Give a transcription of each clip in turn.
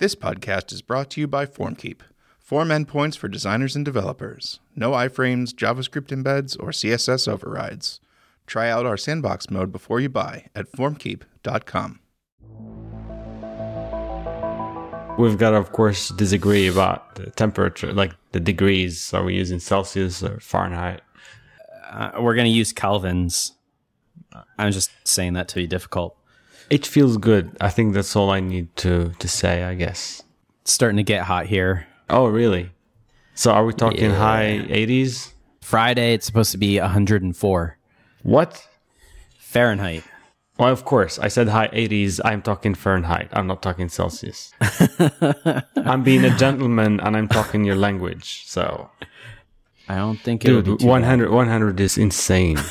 This podcast is brought to you by FormKeep. Form endpoints for designers and developers. No iframes, JavaScript embeds, or CSS overrides. Try out our sandbox mode before you buy at formkeep.com. We've got to, of course, disagree about the temperature, like the degrees. Are we using Celsius or Fahrenheit? Uh, we're going to use Kelvins. I'm just saying that to be difficult. It feels good. I think that's all I need to to say. I guess. It's starting to get hot here. Oh, really? So are we talking Yeah. high 80s? Friday, it's supposed to be 104 What? Fahrenheit. Well, of course, I said high 80s. I'm talking Fahrenheit. I'm not talking Celsius. I'm being a gentleman and I'm talking your language. So, I don't think it would be dude, too 100, 100 is insane.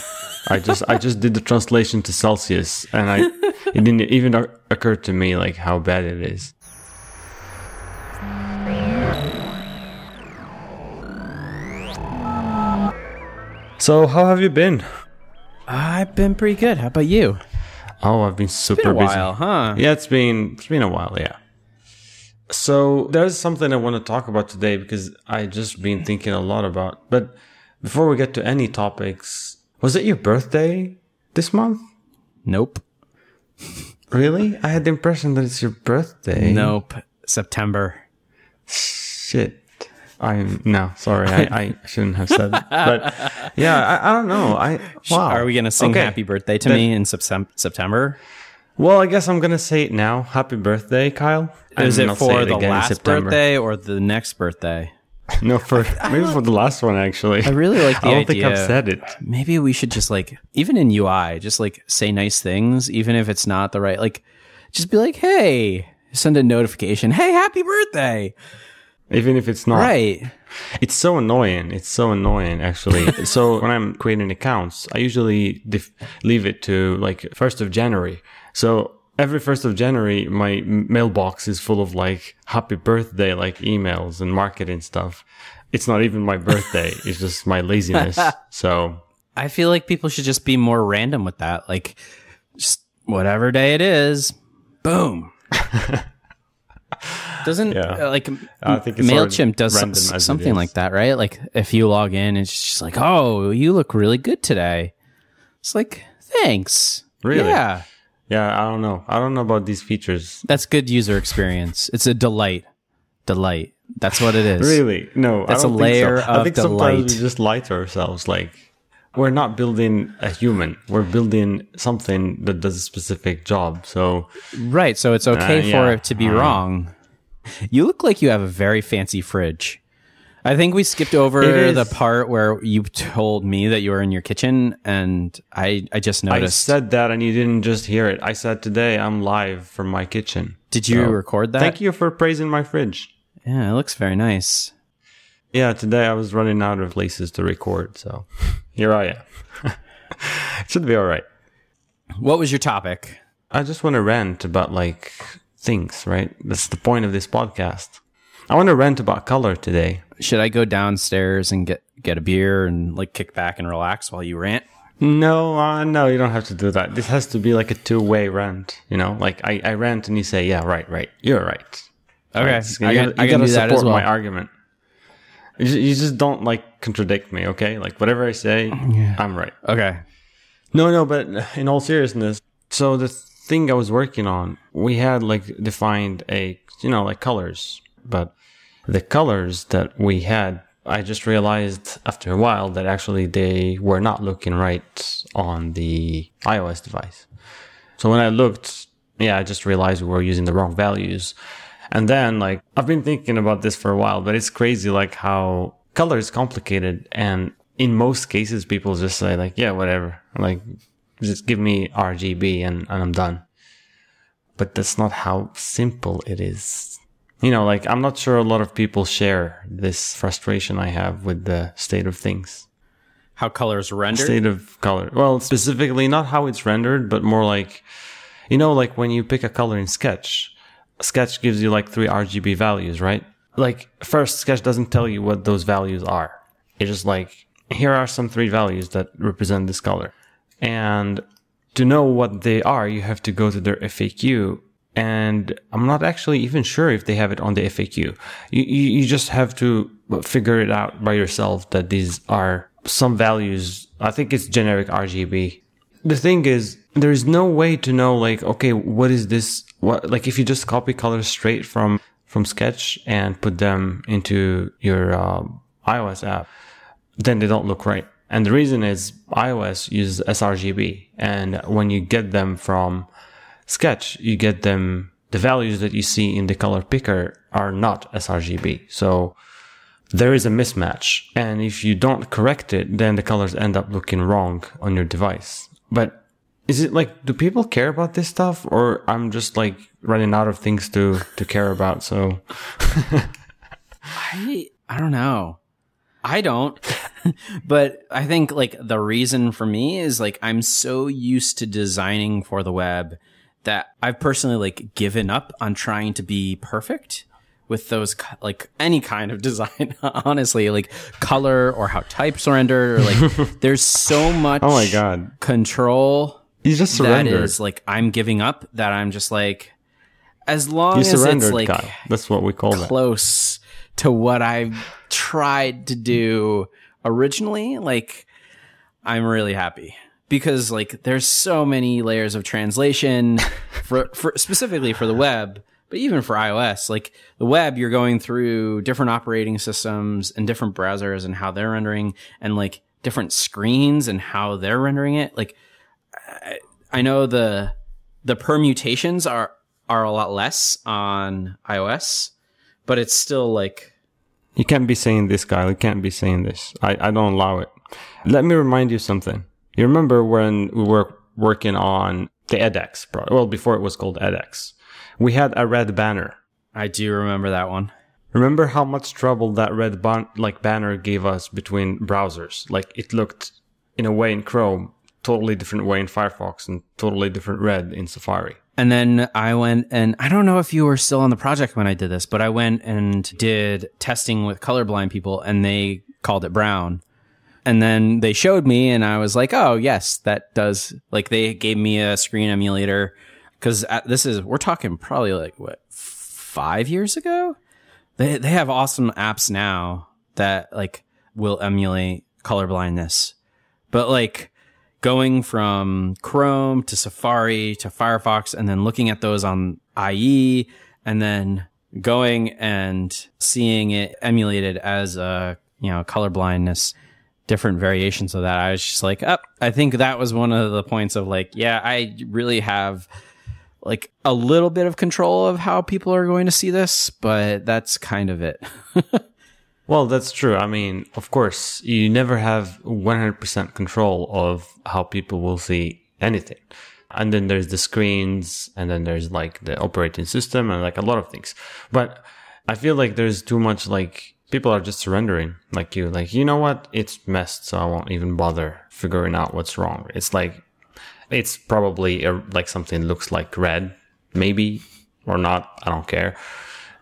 I just, I just did the translation to Celsius and I, it didn't even occur to me like how bad it is. So, how have you been? I've been pretty good. How about you? Oh, I've been super Been a busy. while, huh? Yeah, it's been it's been a while, yeah. So there's something I want to talk about today because I just been thinking a lot about. But before we get to any topics, was it your birthday this month? Nope. Really? I had the impression that it's your birthday. Nope. September. Shit. I'm no, sorry, I, I shouldn't have said that. But yeah, I, I don't know. I wow. Are we going to sing Okay. happy birthday to Then- me in Septem- September? Well, I guess I'm gonna say it now. Happy birthday, Kyle. Is And it for the last birthday or the next birthday? No, for maybe for the last one actually. I really like the I don't think. I've said it. Maybe we should just like, even in UI, just like say nice things, even if it's not the right, like, just be like, hey, send a notification. Hey, happy birthday. Even if it's not. Right. It's so annoying. It's so annoying, actually. so when I'm creating accounts, I usually def- leave it to like first of January. So every first of January, my mailbox is full of like happy birthday, like emails and marketing stuff. It's not even my birthday. it's just my laziness. So I feel like people should just be more random with that. Like, just whatever day it is, boom. Doesn't Yeah. uh, like I think it's Mailchimp does some, something like that, right? Like if you log in, it's just like, oh, you look really good today. It's like, thanks. Really? Yeah, yeah, I don't know. I don't know about these features. that's good user experience. It's a delight. Delight. That's what it is. Really? No, That's I a layer think so. I of think sometimes delight. we just lie to ourselves. Like we're not building a human. We're building something that does a specific job. So Right. So it's okay Uh, for it to be Uh. wrong. You look like you have a very fancy fridge. I think we skipped over the part where you told me that you were in your kitchen, and I I just noticed. I said that, and you didn't just hear it. I said today I'm live from my kitchen. Did you So, record that? Thank you for praising my fridge. Yeah, it looks very nice. Yeah, today I was running out of places to record, so here I am. it should be all right. What was your topic? I just want to rant about like things, right? That's the point of this podcast. I want to rant about color today. Should I go downstairs and get get a beer and like kick back and relax while you rant? No, uh, no, you don't have to do that. This has to be like a two-way rant, you know? Like I, I rant and you say, yeah, right, right. You're right. Okay, Right? I you I you gotta support well. my argument. You just, you just don't like contradict me, okay? Like whatever I say, I'm right. okay. No, no, but in all seriousness, so the thing I was working on, we had like defined a, you know, like colors, but the colors that we had, I just realized after a while that actually they were not looking right on the iOS device. So when I looked, yeah, I just realized we were using the wrong values. And then like I've been thinking about this for a while, but it's crazy like how color is complicated and in most cases people just say like, yeah, whatever. Like just give me RGB and, and I'm done. But that's not how simple it is. You know, like I'm not sure a lot of people share this frustration I have with the state of things. How colors rendered? State of color. Well, specifically not how it's rendered, but more like, you know, like when you pick a color in Sketch, Sketch gives you like three RGB values, right? Like first, Sketch doesn't tell you what those values are. It's just like, here are some three values that represent this color. And to know what they are, you have to go to their FAQ and I'm not actually even sure if they have it on the FAQ. You, you, just have to figure it out by yourself that these are some values. I think it's generic RGB. The thing is, there's no way to know like, okay, what is this? What, like if you just copy colors straight from, from Sketch and put them into your uh, iOS app, then they don't look right. And the reason is iOS uses sRGB. And when you get them from Sketch, you get them, the values that you see in the color picker are not sRGB. So there is a mismatch. And if you don't correct it, then the colors end up looking wrong on your device. But is it like, do people care about this stuff or I'm just like running out of things to, to care about? So I, I don't know. I don't. but I think like the reason for me is like I'm so used to designing for the web that I've personally like given up on trying to be perfect with those like any kind of design honestly like color or how types are rendered or like there's so much oh my god. control you just that surrendered. is like I'm giving up that I'm just like as long you as it's like Kyle. that's what we call that. close to what I tried to do originally, like I'm really happy because like there's so many layers of translation for, for specifically for the web, but even for iOS, like the web, you're going through different operating systems and different browsers and how they're rendering and like different screens and how they're rendering it. Like I, I know the the permutations are are a lot less on iOS, but it's still like You can't be saying this, Kyle. You can't be saying this. I, I don't allow it. Let me remind you something. You remember when we were working on the edX product? Well, before it was called edX. We had a red banner. I do remember that one. Remember how much trouble that red ban- like banner gave us between browsers? Like it looked in a way in Chrome, totally different way in Firefox, and totally different red in Safari. And then I went and I don't know if you were still on the project when I did this, but I went and did testing with colorblind people and they called it brown. And then they showed me and I was like, oh, yes, that does. Like they gave me a screen emulator because this is, we're talking probably like what, five years ago? They, they have awesome apps now that like will emulate colorblindness. But like, going from Chrome to Safari to Firefox and then looking at those on IE and then going and seeing it emulated as a, you know, color blindness, different variations of that. I was just like. Oh, I think that was one of the points of like, yeah, I really have like a little bit of control of how people are going to see this, but that's kind of it. Well, that's true. I mean, of course, you never have 100% control of how people will see anything. And then there's the screens, and then there's like the operating system, and like a lot of things. But I feel like there's too much like people are just surrendering, like you, like, you know what? It's messed, so I won't even bother figuring out what's wrong. It's like, it's probably a, like something looks like red, maybe, or not. I don't care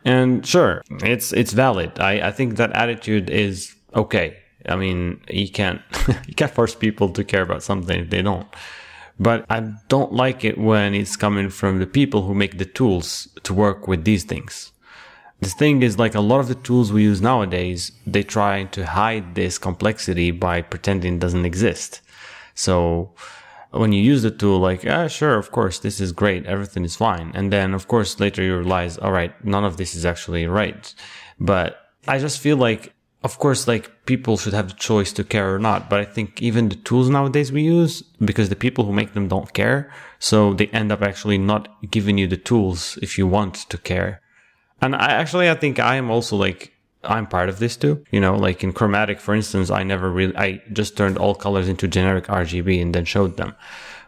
and sure, it's it's valid. I, I think that attitude is okay. I mean, you can't you can't force people to care about something if they don't. But I don't like it when it's coming from the people who make the tools to work with these things. The thing is, like a lot of the tools we use nowadays, they try to hide this complexity by pretending it doesn't exist. So when you use the tool, like, ah, sure, of course, this is great. Everything is fine. And then, of course, later you realize, all right, none of this is actually right. But I just feel like, of course, like people should have the choice to care or not. But I think even the tools nowadays we use, because the people who make them don't care. So they end up actually not giving you the tools if you want to care. And I actually, I think I am also like, I'm part of this too. You know, like in chromatic, for instance, I never really, I just turned all colors into generic RGB and then showed them.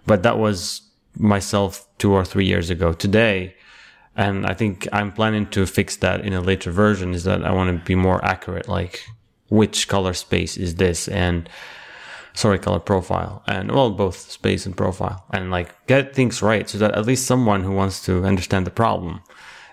But that was myself two or three years ago. Today, and I think I'm planning to fix that in a later version is that I want to be more accurate, like which color space is this and sorry, color profile and well, both space and profile and like get things right so that at least someone who wants to understand the problem,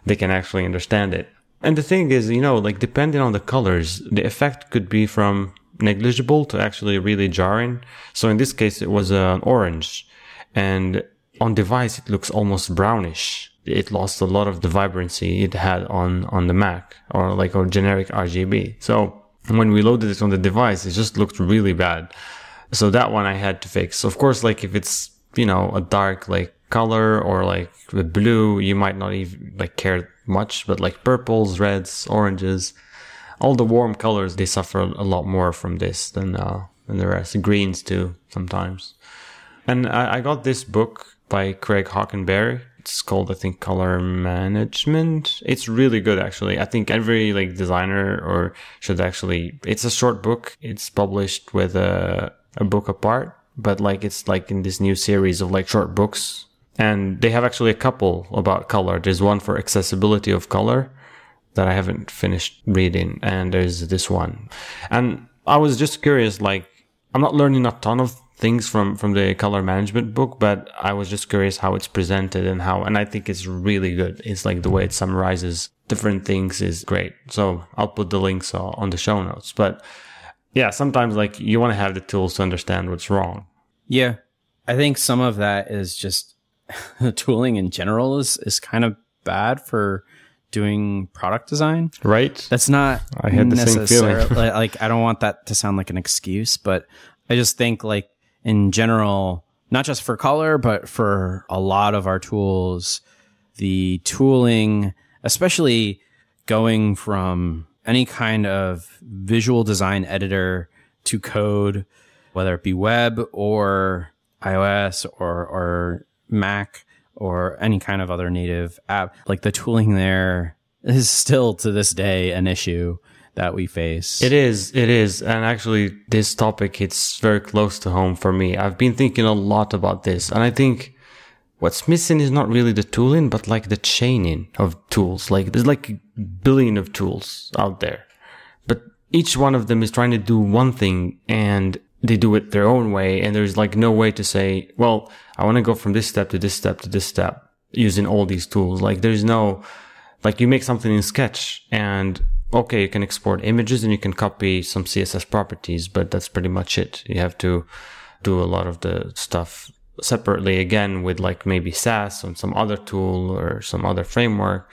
they can actually understand it and the thing is, you know, like depending on the colors, the effect could be from negligible to actually really jarring. So in this case, it was uh, an orange and on device, it looks almost brownish. it lost a lot of the vibrancy it had on on the Mac or like a generic RGB. So when we loaded it on the device, it just looked really bad. So that one I had to fix. Of course, like if it's you know a dark like color or like with blue, you might not even like care much, but like purples, reds, oranges, all the warm colors they suffer a lot more from this than uh, than the rest. Greens too sometimes. And I, I got this book by Craig Hockenberry. It's called, I think, Color Management. It's really good, actually. I think every like designer or should actually. It's a short book. It's published with a a book apart, but like it's like in this new series of like short books. And they have actually a couple about color. There's one for accessibility of color that I haven't finished reading, and there's this one. And I was just curious, like I'm not learning a ton of things from from the color management book but i was just curious how it's presented and how and i think it's really good it's like the way it summarizes different things is great so i'll put the links on the show notes but yeah sometimes like you want to have the tools to understand what's wrong Yeah. I think some of that is just tooling in general is, is kind of bad for doing product design. right That's not I had the same feeling. like I don't want that to sound like an excuse, but I just think like in general, not just for color, but for a lot of our tools, the tooling, especially going from any kind of visual design editor to code, whether it be web or iOS or, or Mac or any kind of other native app, like the tooling there is still to this day an issue that we face. It is, it is. And actually, this topic hits very close to home for me. I've been thinking a lot about this. And I think what's missing is not really the tooling, but like the chaining of tools. Like there's like a billion of tools out there, but each one of them is trying to do one thing and they do it their own way. And there's like no way to say, well, I want to go from this step to this step to this step using all these tools. Like there's no, like you make something in sketch and okay you can export images and you can copy some css properties but that's pretty much it you have to do a lot of the stuff separately again with like maybe sass on some other tool or some other framework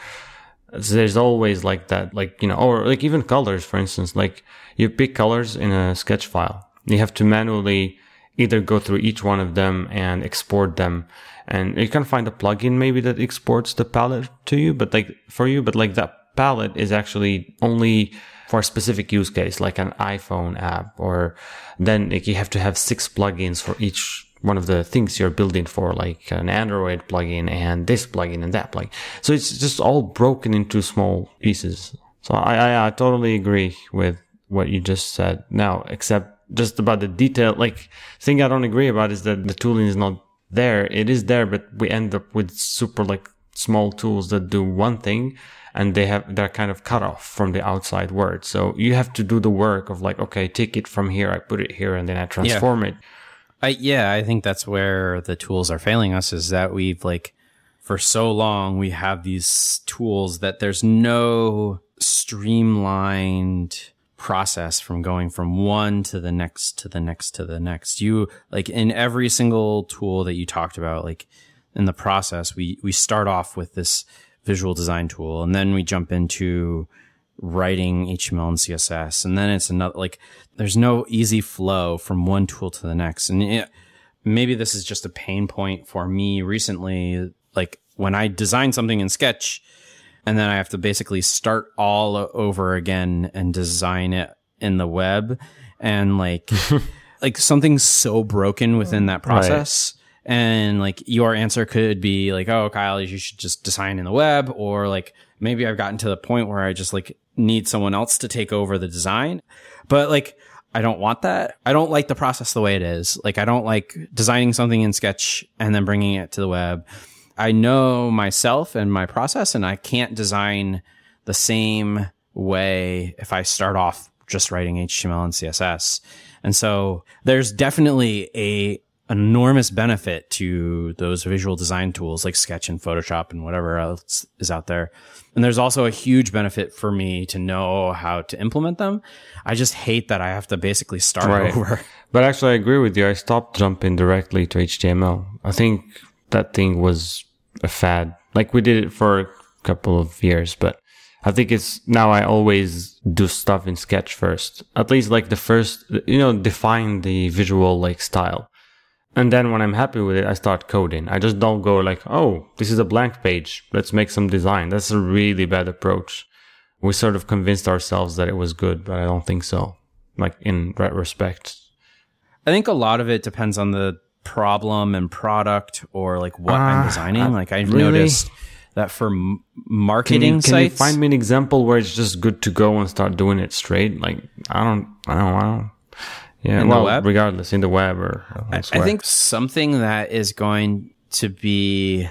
So there's always like that like you know or like even colors for instance like you pick colors in a sketch file you have to manually either go through each one of them and export them. And you can find a plugin maybe that exports the palette to you but like for you but like that palette is actually only for a specific use case like an iphone app or then like you have to have six plugins for each one of the things you're building for like an android plugin and this plugin and that plugin. So it's just all broken into small pieces. So i i, I totally agree with what you just said. Now except just about the detail like thing i don't agree about is that the tooling is not there. It is there but we end up with super like small tools that do one thing and they have they're kind of cut off from the outside world. So you have to do the work of like okay take it from here i put it here and then i transform it. I, yeah, I think that's where the tools are failing us is that we've like for so long we have these tools that there's no streamlined process from going from one to the next to the next to the next. You like in every single tool that you talked about, like in the process, we we start off with this visual design tool and then we jump into writing HTML and CSS. And then it's another, like, there's no easy flow from one tool to the next. And it, maybe this is just a pain point for me recently. Like, when I design something in Sketch and then I have to basically start all over again and design it in the web and like, like something's so broken within that process. And like your answer could be like, oh, Kyle, you should just design in the web. Or like maybe I've gotten to the point where I just like need someone else to take over the design. But like, I don't want that. I don't like the process the way it is. Like, I don't like designing something in Sketch and then bringing it to the web. I know myself and my process, and I can't design the same way if I start off just writing HTML and CSS. And so there's definitely a enormous benefit to those visual design tools like Sketch and Photoshop and whatever else is out there. And there's also a huge benefit for me to know how to implement them. I just hate that I have to basically start Right. over. But actually, I agree with you. I stopped jumping directly to HTML. I think that thing was a fad Like we did it for a couple of years, but I think it's now I always do stuff in Sketch first. At least like the first, you know, define the visual like style. And then when I'm happy with it, I start coding. I just don't go like, oh, this is a blank page. Let's make some design. That's a really bad approach. We sort of convinced ourselves that it was good, but I don't think so. Like in retrospect. I think a lot of it depends on the problem and product or like what I'm Ah, designing. I- like I've really? noticed that for m- Can marketing you, can you find me an example where it's just good to go and start doing it straight? Like I don't, I don't, I don't. Yeah, In well, web? regardless, in the web or I elsewhere. think something that is going to be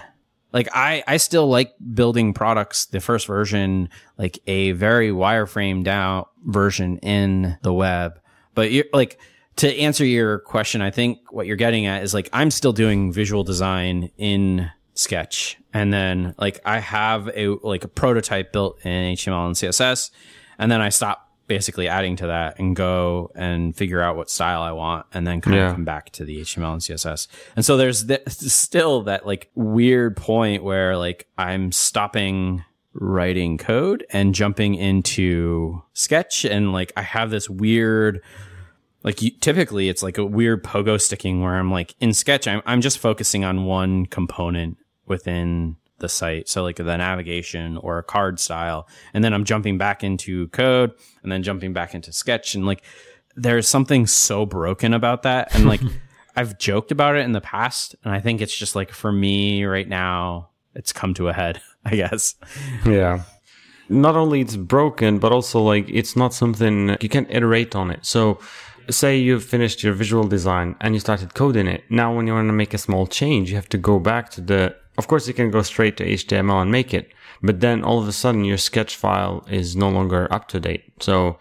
like I I still like building products the first version like a very wireframe down version in the web but you're like to answer your question I think what you're getting at is like I'm still doing visual design in sketch and then like I have a like a prototype built in HTML and CSS and then I stop basically adding to that and go and figure out what style I want and then kind Yeah. of come back to the HTML and CSS. And so there's th- still that like weird point where like I'm stopping writing code and jumping into sketch and like I have this weird like you, typically it's like a weird pogo sticking where I'm like in sketch I'm I'm just focusing on one component within the site. So like the navigation or a card style. And then I'm jumping back into code and then jumping back into sketch. And like there's something so broken about that. And like I've joked about it in the past. And I think it's just like for me right now it's come to a head I guess. Yeah. Not only it's broken, but also like it's not something you can iterate on it. So say you've finished your visual design and you started coding it. Now when you want to make a small change, you have to go back to the of course you can go straight to HTML and make it, but then all of a sudden your sketch file is no longer up to date. So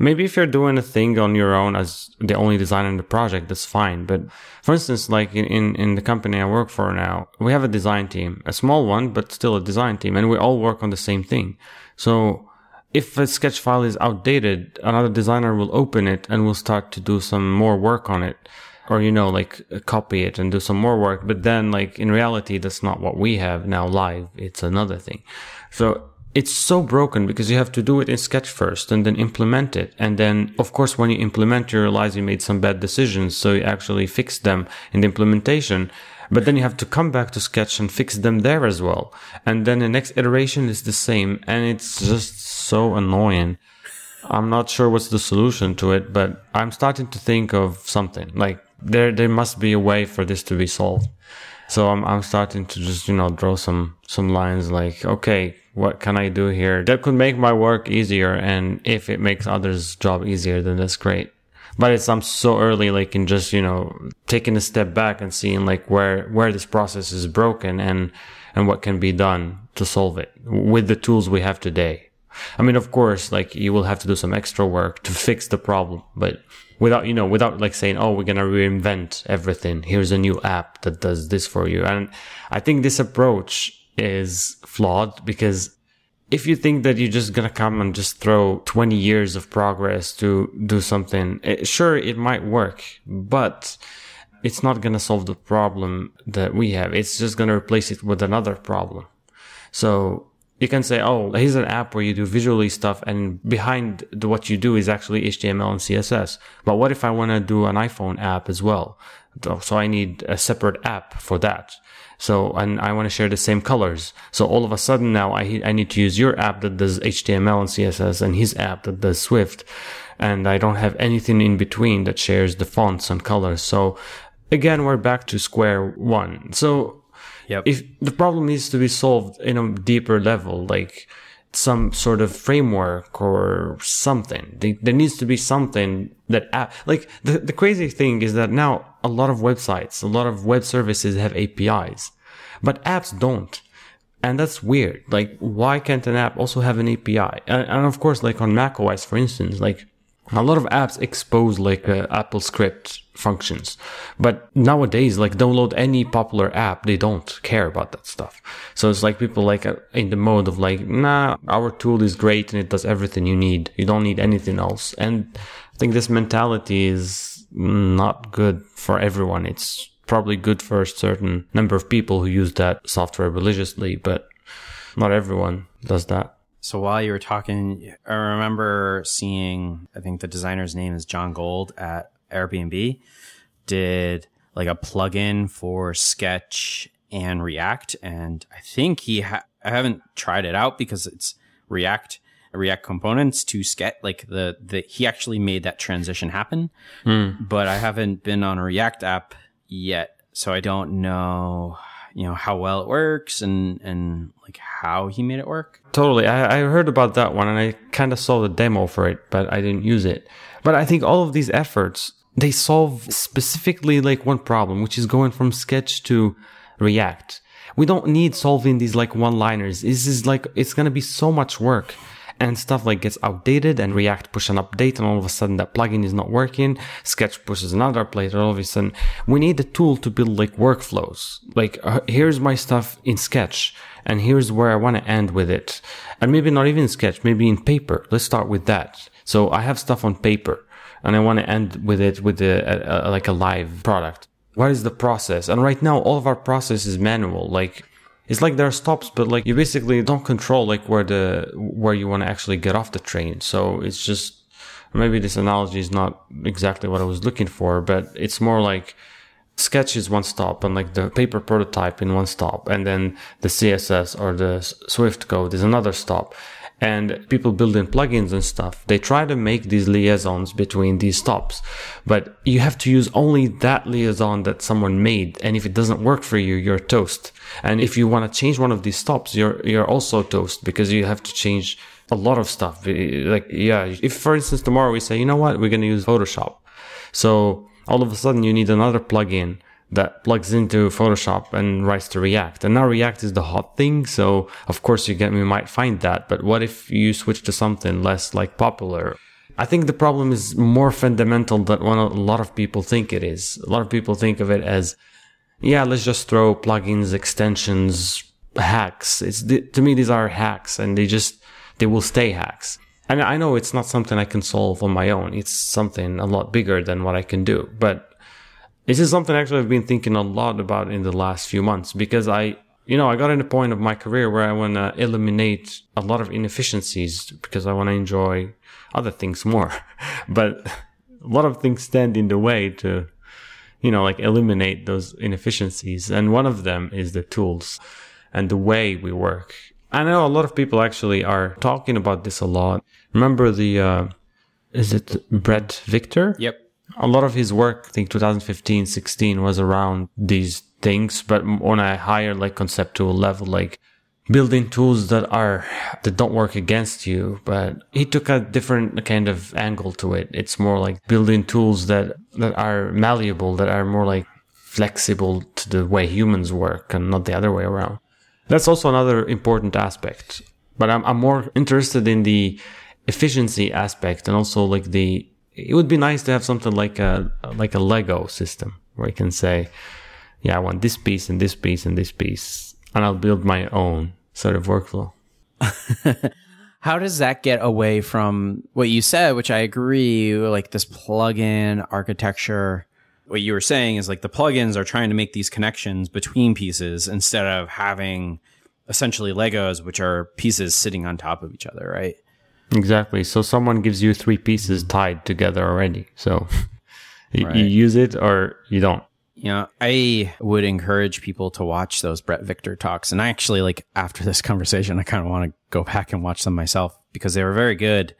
Maybe if you're doing a thing on your own as the only designer in the project, that's fine. But for instance, like in, in, the company I work for now, we have a design team, a small one, but still a design team, and we all work on the same thing. So if a sketch file is outdated, another designer will open it and will start to do some more work on it. Or, you know, like uh, copy it and do some more work. But then, like, in reality, that's not what we have now live. It's another thing. So it's so broken because you have to do it in sketch first and then implement it and then of course when you implement you realize you made some bad decisions so you actually fix them in the implementation but then you have to come back to sketch and fix them there as well. And then the next iteration is the same and it's just so annoying. I'm not sure what's the solution to it but i'm starting to think of something. Like there there must be a way for this to be solved. So I'm I'm starting to just you know draw some some lines like okay what can I do here? That could make my work easier and if it makes others job easier then that's great. But it's I'm so early like in just you know taking a step back and seeing like where where this process is broken and and what can be done to solve it with the tools we have today. I mean, of course, like you will have to do some extra work to fix the problem, but without, you know, without like saying, oh, we're to reinvent everything. Here's a new app that does this for you. And I think this approach is flawed because if you think that you're just to come and just throw 20 years of progress to do something, eh, sure, it might work, but it's not to solve the problem that we have. It's just to replace it with another problem. So you can say, oh, here's an app where you do visually stuff and behind the, what you do is actually HTML and CSS. But what if I want to do an iPhone app as well? So I need a separate app for that. So, and I want to share the same colors. So all of a sudden now I, I need to use your app that does HTML and CSS and his app that does Swift. And I don't have anything in between that shares the fonts and colors. So again, we're back to square one. So Yep. if the problem needs to be solved in a deeper level, like some sort of framework or something, there- needs to be something that, like the, the crazy thing is that now a lot of websites, a lot of web services have APIs, but apps don't. And that's weird. Like, why can't an app also have an API? And, and of course, like on macOS, for instance, like a lot of apps expose like uh, Apple script functions, but nowadays, like download any popular app, they don't care about that stuff. So it's like people like uh, in the mode of like, nah, our tool is great and it does everything you need. You don't need anything else. And I think this mentality is not good for everyone. It's probably good for a certain number of people who use that software religiously, but not everyone does that. So while you were talking, I remember seeing, I think the designer's name is Jon Gold at Airbnb, did like a plugin for Sketch and React. And I think he, ha- I haven't tried it out because it's React, React components to Sketch. Like the, the, he actually made that transition happen, hmm. but I haven't been on a React app yet. So I don't know, you know, how well it works and, and like how he made it work. Totally. I, I heard about that one and I kind of saw the demo for it, but I didn't use it. But I think all of these efforts, they solve specifically like one problem, which is going from Sketch to React. We don't need solving these like one liners. This is like, it's to be so much work and stuff like gets outdated and React push an update and all of a sudden that plugin is not working. Sketch pushes another update and all of a sudden we need a tool to build like workflows. Like uh, here's my stuff in Sketch and here's where I want to end with it. And maybe not even Sketch, maybe in paper. Let's start with that. So I have stuff on paper and I want to end with it with a, a, a, like a live product. What is the process? And right now, all of our process is manual. Like it's like there are stops, but like you basically don't control like where the where you want to actually get off the train. So it's just maybe this analogy is not exactly what I was looking for, but it's more like sketch is one stop and like the paper prototype in one stop and then the css or the swift code is another stop and people building plugins and stuff they try to make these liaisons between these stops. But you have to use only that liaison that someone made. And if it doesn't work for you you're toast. And if you want to change one of these stops you're you're also toast because you have to change a lot of stuff. Like yeah if for instance tomorrow we say you know what? We're going to use photoshop. So all of a sudden you need another plugin that plugs into Photoshop and writes to React. And now React is the hot thing. So of course you get, we might find that. But what if you switch to something less like popular? I think the problem is more fundamental than what a lot of people think it is. A lot of people think of it as, yeah, let's just throw plugins, extensions, hacks. It's, to me, these are hacks and they just, they will stay hacks. And I know it's not something I can solve on my own. It's something a lot bigger than what I can do. But this is something actually I've been thinking a lot about in the last few months because I, you know, I got in a point of my career where I want to eliminate a lot of inefficiencies because I want to enjoy other things more. but a lot of things stand in the way to, you know, like eliminate those inefficiencies. And one of them is the tools and the way we work. I know a lot of people actually are talking about this a lot. Remember the, uh, is it Bret Victor? Yep. A lot of his work, I think 2015, 16 was around these things, but on a higher, like conceptual level, like building tools that are, that don't work against you. But he took a different kind of angle to it. It's more like building tools that, that are malleable, that are more like flexible to the way humans work and not the other way around. That's also another important aspect. But I'm, I'm more interested in the efficiency aspect and also like the, it would be nice to have something like a, like a Lego system where I can say, yeah, I want this piece and this piece and this piece, and I'll build my own sort of workflow. How does that get away from what you said, which I agree, like this plugin architecture? What you were saying is like the plugins are trying to make these connections between pieces instead of having essentially Legos, which are pieces sitting on top of each other, right? Exactly. So someone gives you three pieces mm. tied together already. So you, Right. you use it or you don't. You know, I would encourage people to watch those Bret Victor talks. And I actually like after this conversation, I kind of want to go back and watch them myself because they were very good.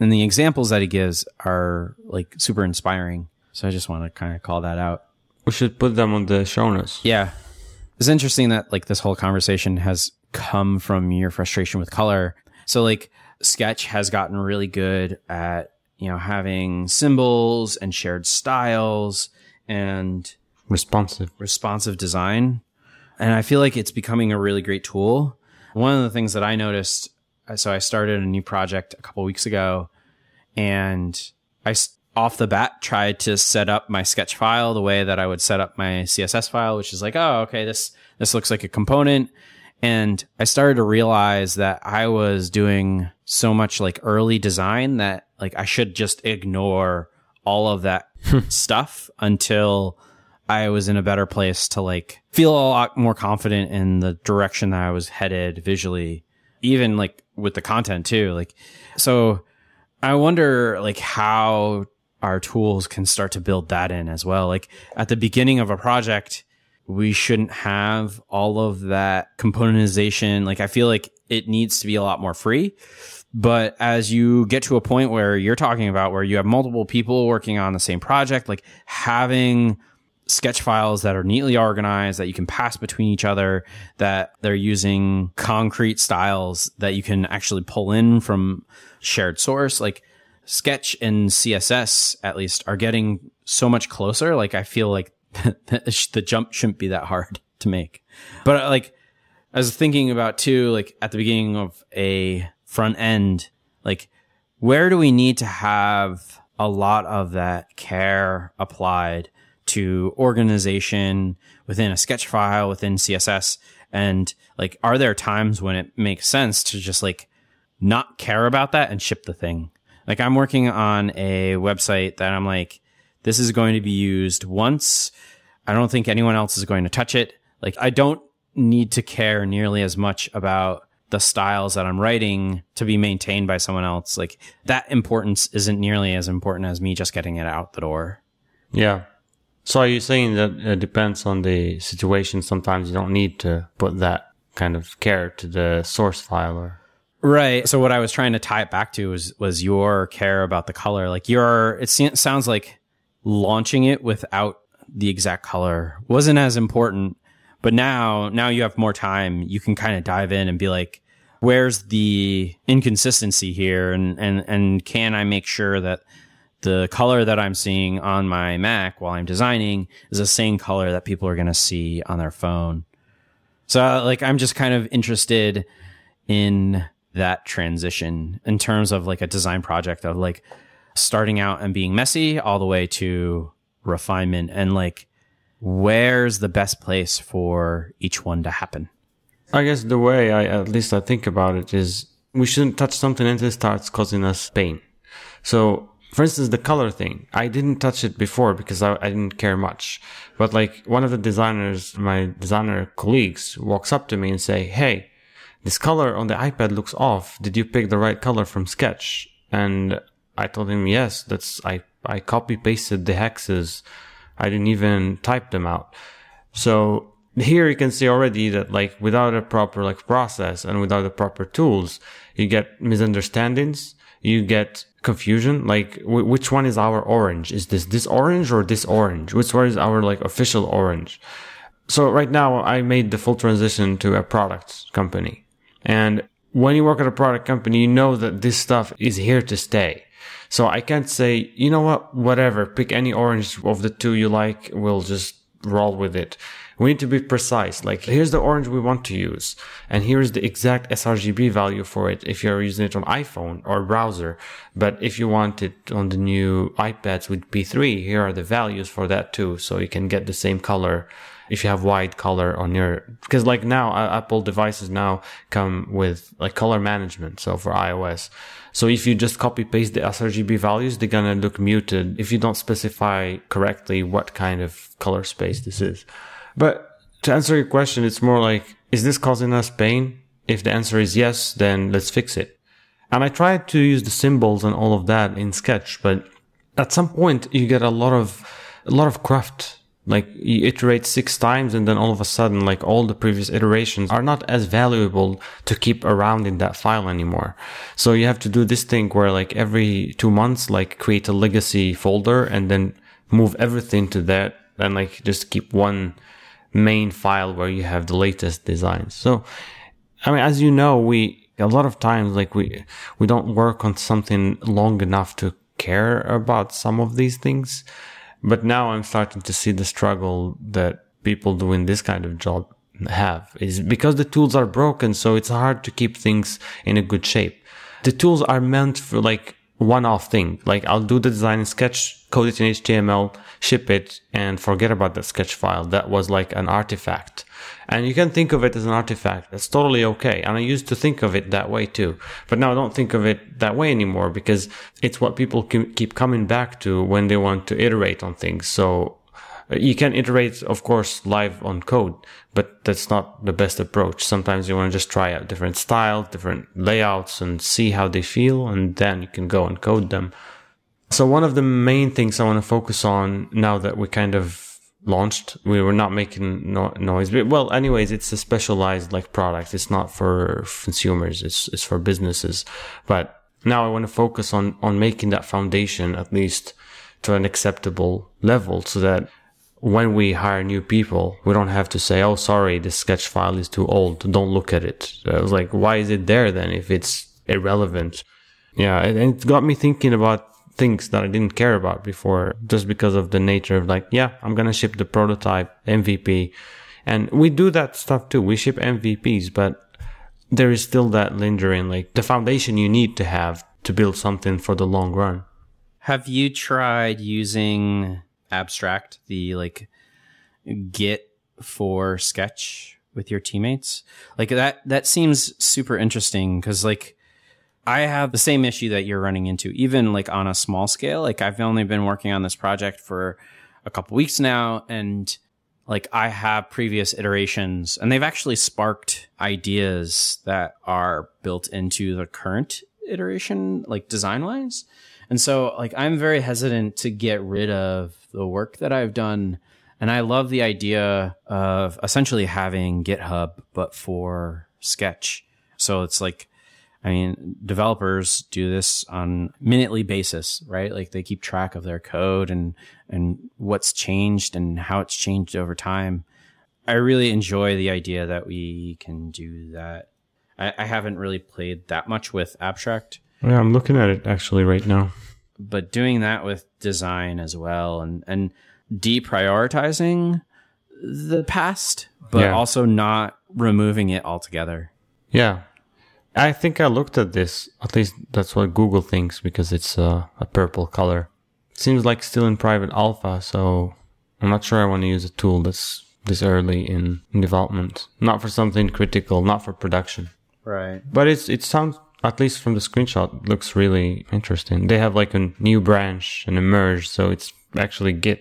And the examples that he gives are like super inspiring. So I just want to kind of call that out. We should put them on the show notes. Yeah. It's interesting that like this whole conversation has come from your frustration with color. So like Sketch has gotten really good at, you know, having symbols and shared styles and Responsive. responsive design. And I feel like it's becoming a really great tool. One of the things that I noticed, uh, so I started a new project a couple weeks ago and I off the bat tried to set up my sketch file the way that I would set up my CSS file, which is like, oh, okay, this, this looks like a component. And I started to realize that I was doing so much like early design that like I should just ignore all of that hmm. stuff until I was in a better place to like feel a lot more confident in the direction that I was headed visually, even like with the content too. Like, so I wonder like how our tools can start to build that in as well. Like at the beginning of a project, we shouldn't have all of that componentization. Like I feel like it needs to be a lot more free. But as you get to a point where you're talking about where you have multiple people working on the same project, like having sketch files that are neatly organized that you can pass between each other, that they're using concrete styles that you can actually pull in from shared source, like sketch and CSS at least are getting so much closer. Like I feel like the jump shouldn't be that hard to make. But uh, like I was thinking about too, like at the beginning of a front end, like where do we need to have a lot of that care applied to organization within a sketch file, within CSS? And like, are there times when it makes sense to just like not care about that and ship the thing? Like I'm working on a website that I'm like, this is going to be used once. I don't think anyone else is going to touch it. Like I don't need to care nearly as much about the styles that I'm writing to be maintained by someone else. Like that importance isn't nearly as important as me just getting it out the door. Yeah. So are you saying that it depends on the situation? Sometimes you don't need to put that kind of care to the source file or Right. So what I was trying to tie it back to was was your care about the color. Like your it sounds like launching it without the exact color wasn't as important but now, now you have more time. You can kind of dive in and be like, where's the inconsistency here? And, and, and can I make sure that the color that I'm seeing on my Mac while I'm designing is the same color that people are going to see on their phone? So like, I'm just kind of interested in that transition in terms of like a design project of like starting out and being messy all the way to refinement and like where's the best place for each one to happen? I guess the way I, at least I think about it is we shouldn't touch something until it starts causing us pain. So, for instance, the color thing, I didn't touch it before because I, I didn't care much. But like one of the designers, my designer colleagues walks up to me and say, Hey, this color on the iPad looks off. Did you pick the right color from Sketch? And I told him, yes, that's, I, I copy pasted the hexes I didn't even type them out. So here you can see already that like without a proper like process and without the proper tools, you get misunderstandings, you get confusion. Like w- which one is our orange? Is this this orange or this orange? Which one is our like official orange? So right now I made the full transition to a product company. And when you work at a product company, you know that this stuff is here to stay. So I can't say, you know what, whatever, pick any orange of the two you like. We'll just roll with it. We need to be precise. Like, here's the orange we want to use. And here's the exact sRGB value for it if you're using it on iPhone or browser. But if you want it on the new iPads with P3, here are the values for that too. So you can get the same color if you have white color on your, because like now uh, Apple devices now come with like color management. So for iOS. So if you just copy paste the sRGB values, they're going to look muted if you don't specify correctly what kind of color space this is. But to answer your question, it's more like, is this causing us pain? If the answer is yes, then let's fix it. And I tried to use the symbols and all of that in Sketch, but at some point you get a lot of, a lot of craft like you iterate six times and then all of a sudden like all the previous iterations are not as valuable to keep around in that file anymore. So you have to do this thing where like every two months like create a legacy folder and then move everything to that and like just keep one main file where you have the latest designs. So i mean as you know we a lot of times like we we don't work on something long enough to care about some of these things but now I'm starting to see the struggle that people doing this kind of job have is because the tools are broken. So it's hard to keep things in a good shape. The tools are meant for like one off thing. Like I'll do the design in sketch, code it in HTML, ship it and forget about that sketch file. That was like an artifact. And you can think of it as an artifact. That's totally okay. And I used to think of it that way too. But now I don't think of it that way anymore because it's what people keep coming back to when they want to iterate on things. So Uh, You can iterate, of course, live on code, but that's not the best approach. Sometimes you want to just try out different styles, different layouts and see how they feel. And then you can go and code them. So one of the main things I want to focus on now that we kind of launched, we were not making no- noise. But, well, anyways, it's a specialized like product. It's not for consumers. It's, it's for businesses. But now I want to focus on, on making that foundation at least to an acceptable level so that when we hire new people, we don't have to say, "Oh, sorry, this sketch file is too old. Don't look at it." I was like, "Why is it there then if it's irrelevant?" Yeah, and and it got me thinking about things that I didn't care about before, just because of the nature of like, yeah, I'm gonna ship the prototype MVP, and we do that stuff too. We ship MVPs, but there is still that lingering like the foundation you need to have to build something for the long run. Have you tried using Abstract, the like Git for Sketch with your teammates? Like that that seems super interesting cuz like I have the same issue that you're running into even like on a small scale. Like I've only been working on this project for a couple weeks now and like I have previous iterations and they've actually sparked ideas that are built into the current iteration like design wise. And so like I'm very hesitant to get rid of the work that I've done and I love the idea of essentially having GitHub but for Sketch. So it's like I mean, developers do this on minutely basis, right? Like they keep track of their code and and what's changed and how it's changed over time. I really enjoy the idea that we can do that. I, I haven't really played that much with abstract, Yeah, I'm looking at it actually right now. but doing that with design as well and and deprioritizing the past, but Yeah. also not removing it altogether. Yeah. I think I looked at this. At least that's what Google thinks because it's uh, a purple color. Seems like still in private alpha, so I'm not sure I want to use a tool that's this early in, in development. Not for something critical, not for production. Right. But it's it sounds at least from the screenshot looks really interesting. They have like a new branch and a merge, so it's actually Git.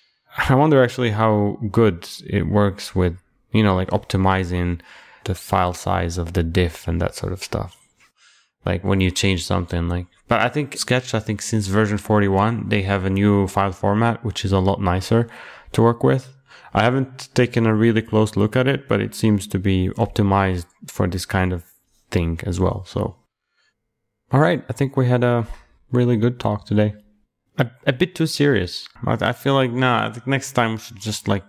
I wonder actually how good it works with you know like optimizing the file size of the diff and that sort of stuff. Like when you change something like but I think Sketch I think since version 41 they have a new file format which is a lot nicer to work with. I haven't taken a really close look at it, but it seems to be optimized for this kind of thing as well. So, all right, I think we had a really good talk today. A, a bit too serious. I, I feel like nah. I think next time we should just like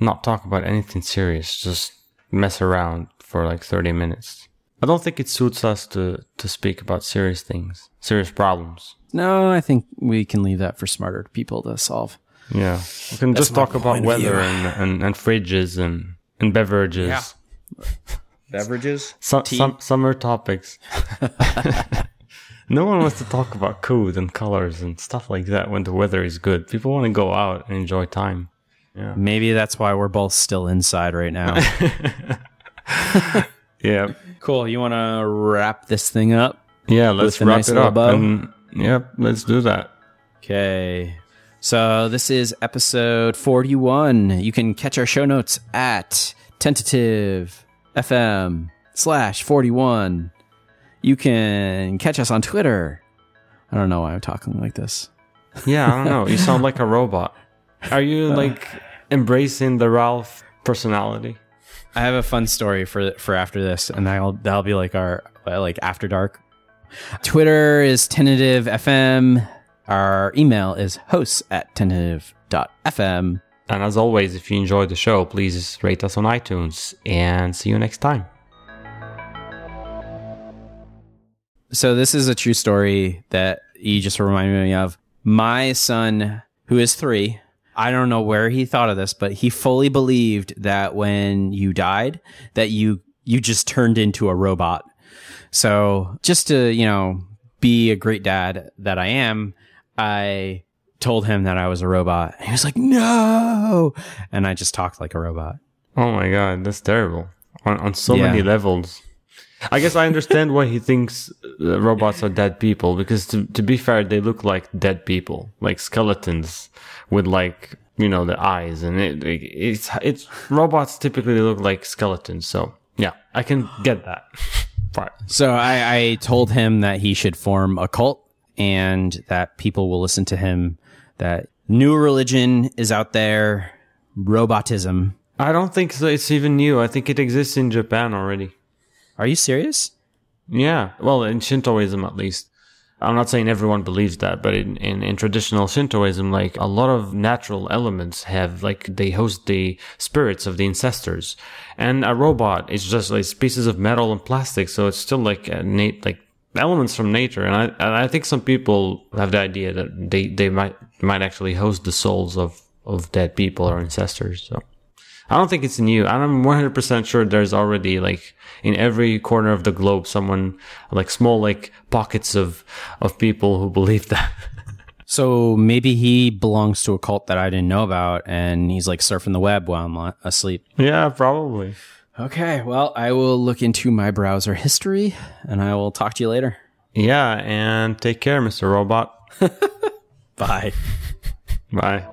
not talk about anything serious. Just mess around for like thirty minutes. I don't think it suits us to to speak about serious things, serious problems. No, I think we can leave that for smarter people to solve. Yeah, we can just talk about point of view. weather and, and, and fridges and, and beverages. Yeah. Beverages? Some, Tea? some summer topics. no one wants to talk about code and colors and stuff like that when the weather is good. People want to go out and enjoy time. Maybe that's why we're both still inside right now. Yeah, cool. You want to wrap this thing up? yeah. Let's wrap nice it up. bow? And, yep, let's do that. Okay. So this is episode 41. You can catch our show notes at tentative FM slash 41. You can catch us on Twitter. I don't know why I'm talking like this. Yeah, I don't know. You sound like a robot. Are you like embracing the Ralph personality? I have a fun story for for after this, and that'll that'll be like our uh, like after dark. Twitter is tentative FM. Our email is hosts at tentative.fm. And as always, if you enjoyed the show, please rate us on iTunes and see you next time. So this is a true story that you just reminded me of. My son, who is three, I don't know where he thought of this, but he fully believed that when you died, that you you just turned into a robot. So just to you know be a great dad that I am, I told him that I was a robot. He was like, "No," and I just talked like a robot. Oh my god, that's terrible. On, on so Yeah. many levels. I guess I understand why he thinks uh, robots are dead people because to, to be fair, they look like dead people, like skeletons with like you know the eyes and it, it it's it's robots typically look like skeletons. So yeah, I can get that part. So I, I told him that he should form a cult and that people will listen to him. That new religion is out there, robotism. I don't think so. It's even new. I think it exists in Japan already. Are you serious? Yeah, well, in Shintoism at least. I'm not saying everyone believes that, but in, in, in, traditional Shintoism, like a lot of natural elements have, like, they host the spirits of the ancestors. And a robot is just like pieces of metal and plastic, so it's still like like elements from nature. And I, and I think some people have the idea that they, they might, might actually host the souls of, of dead people or ancestors, so. I don't think it's new. I'm 100% sure there's already like in every corner of the globe, someone like small, like pockets of, of people who believe that. so maybe he belongs to a cult that I didn't know about and he's like surfing the web while I'm asleep. Yeah, probably. Okay. Well, I will look into my browser history and I will talk to you later. Yeah. And take care, Mr. Robot. Bye. Bye.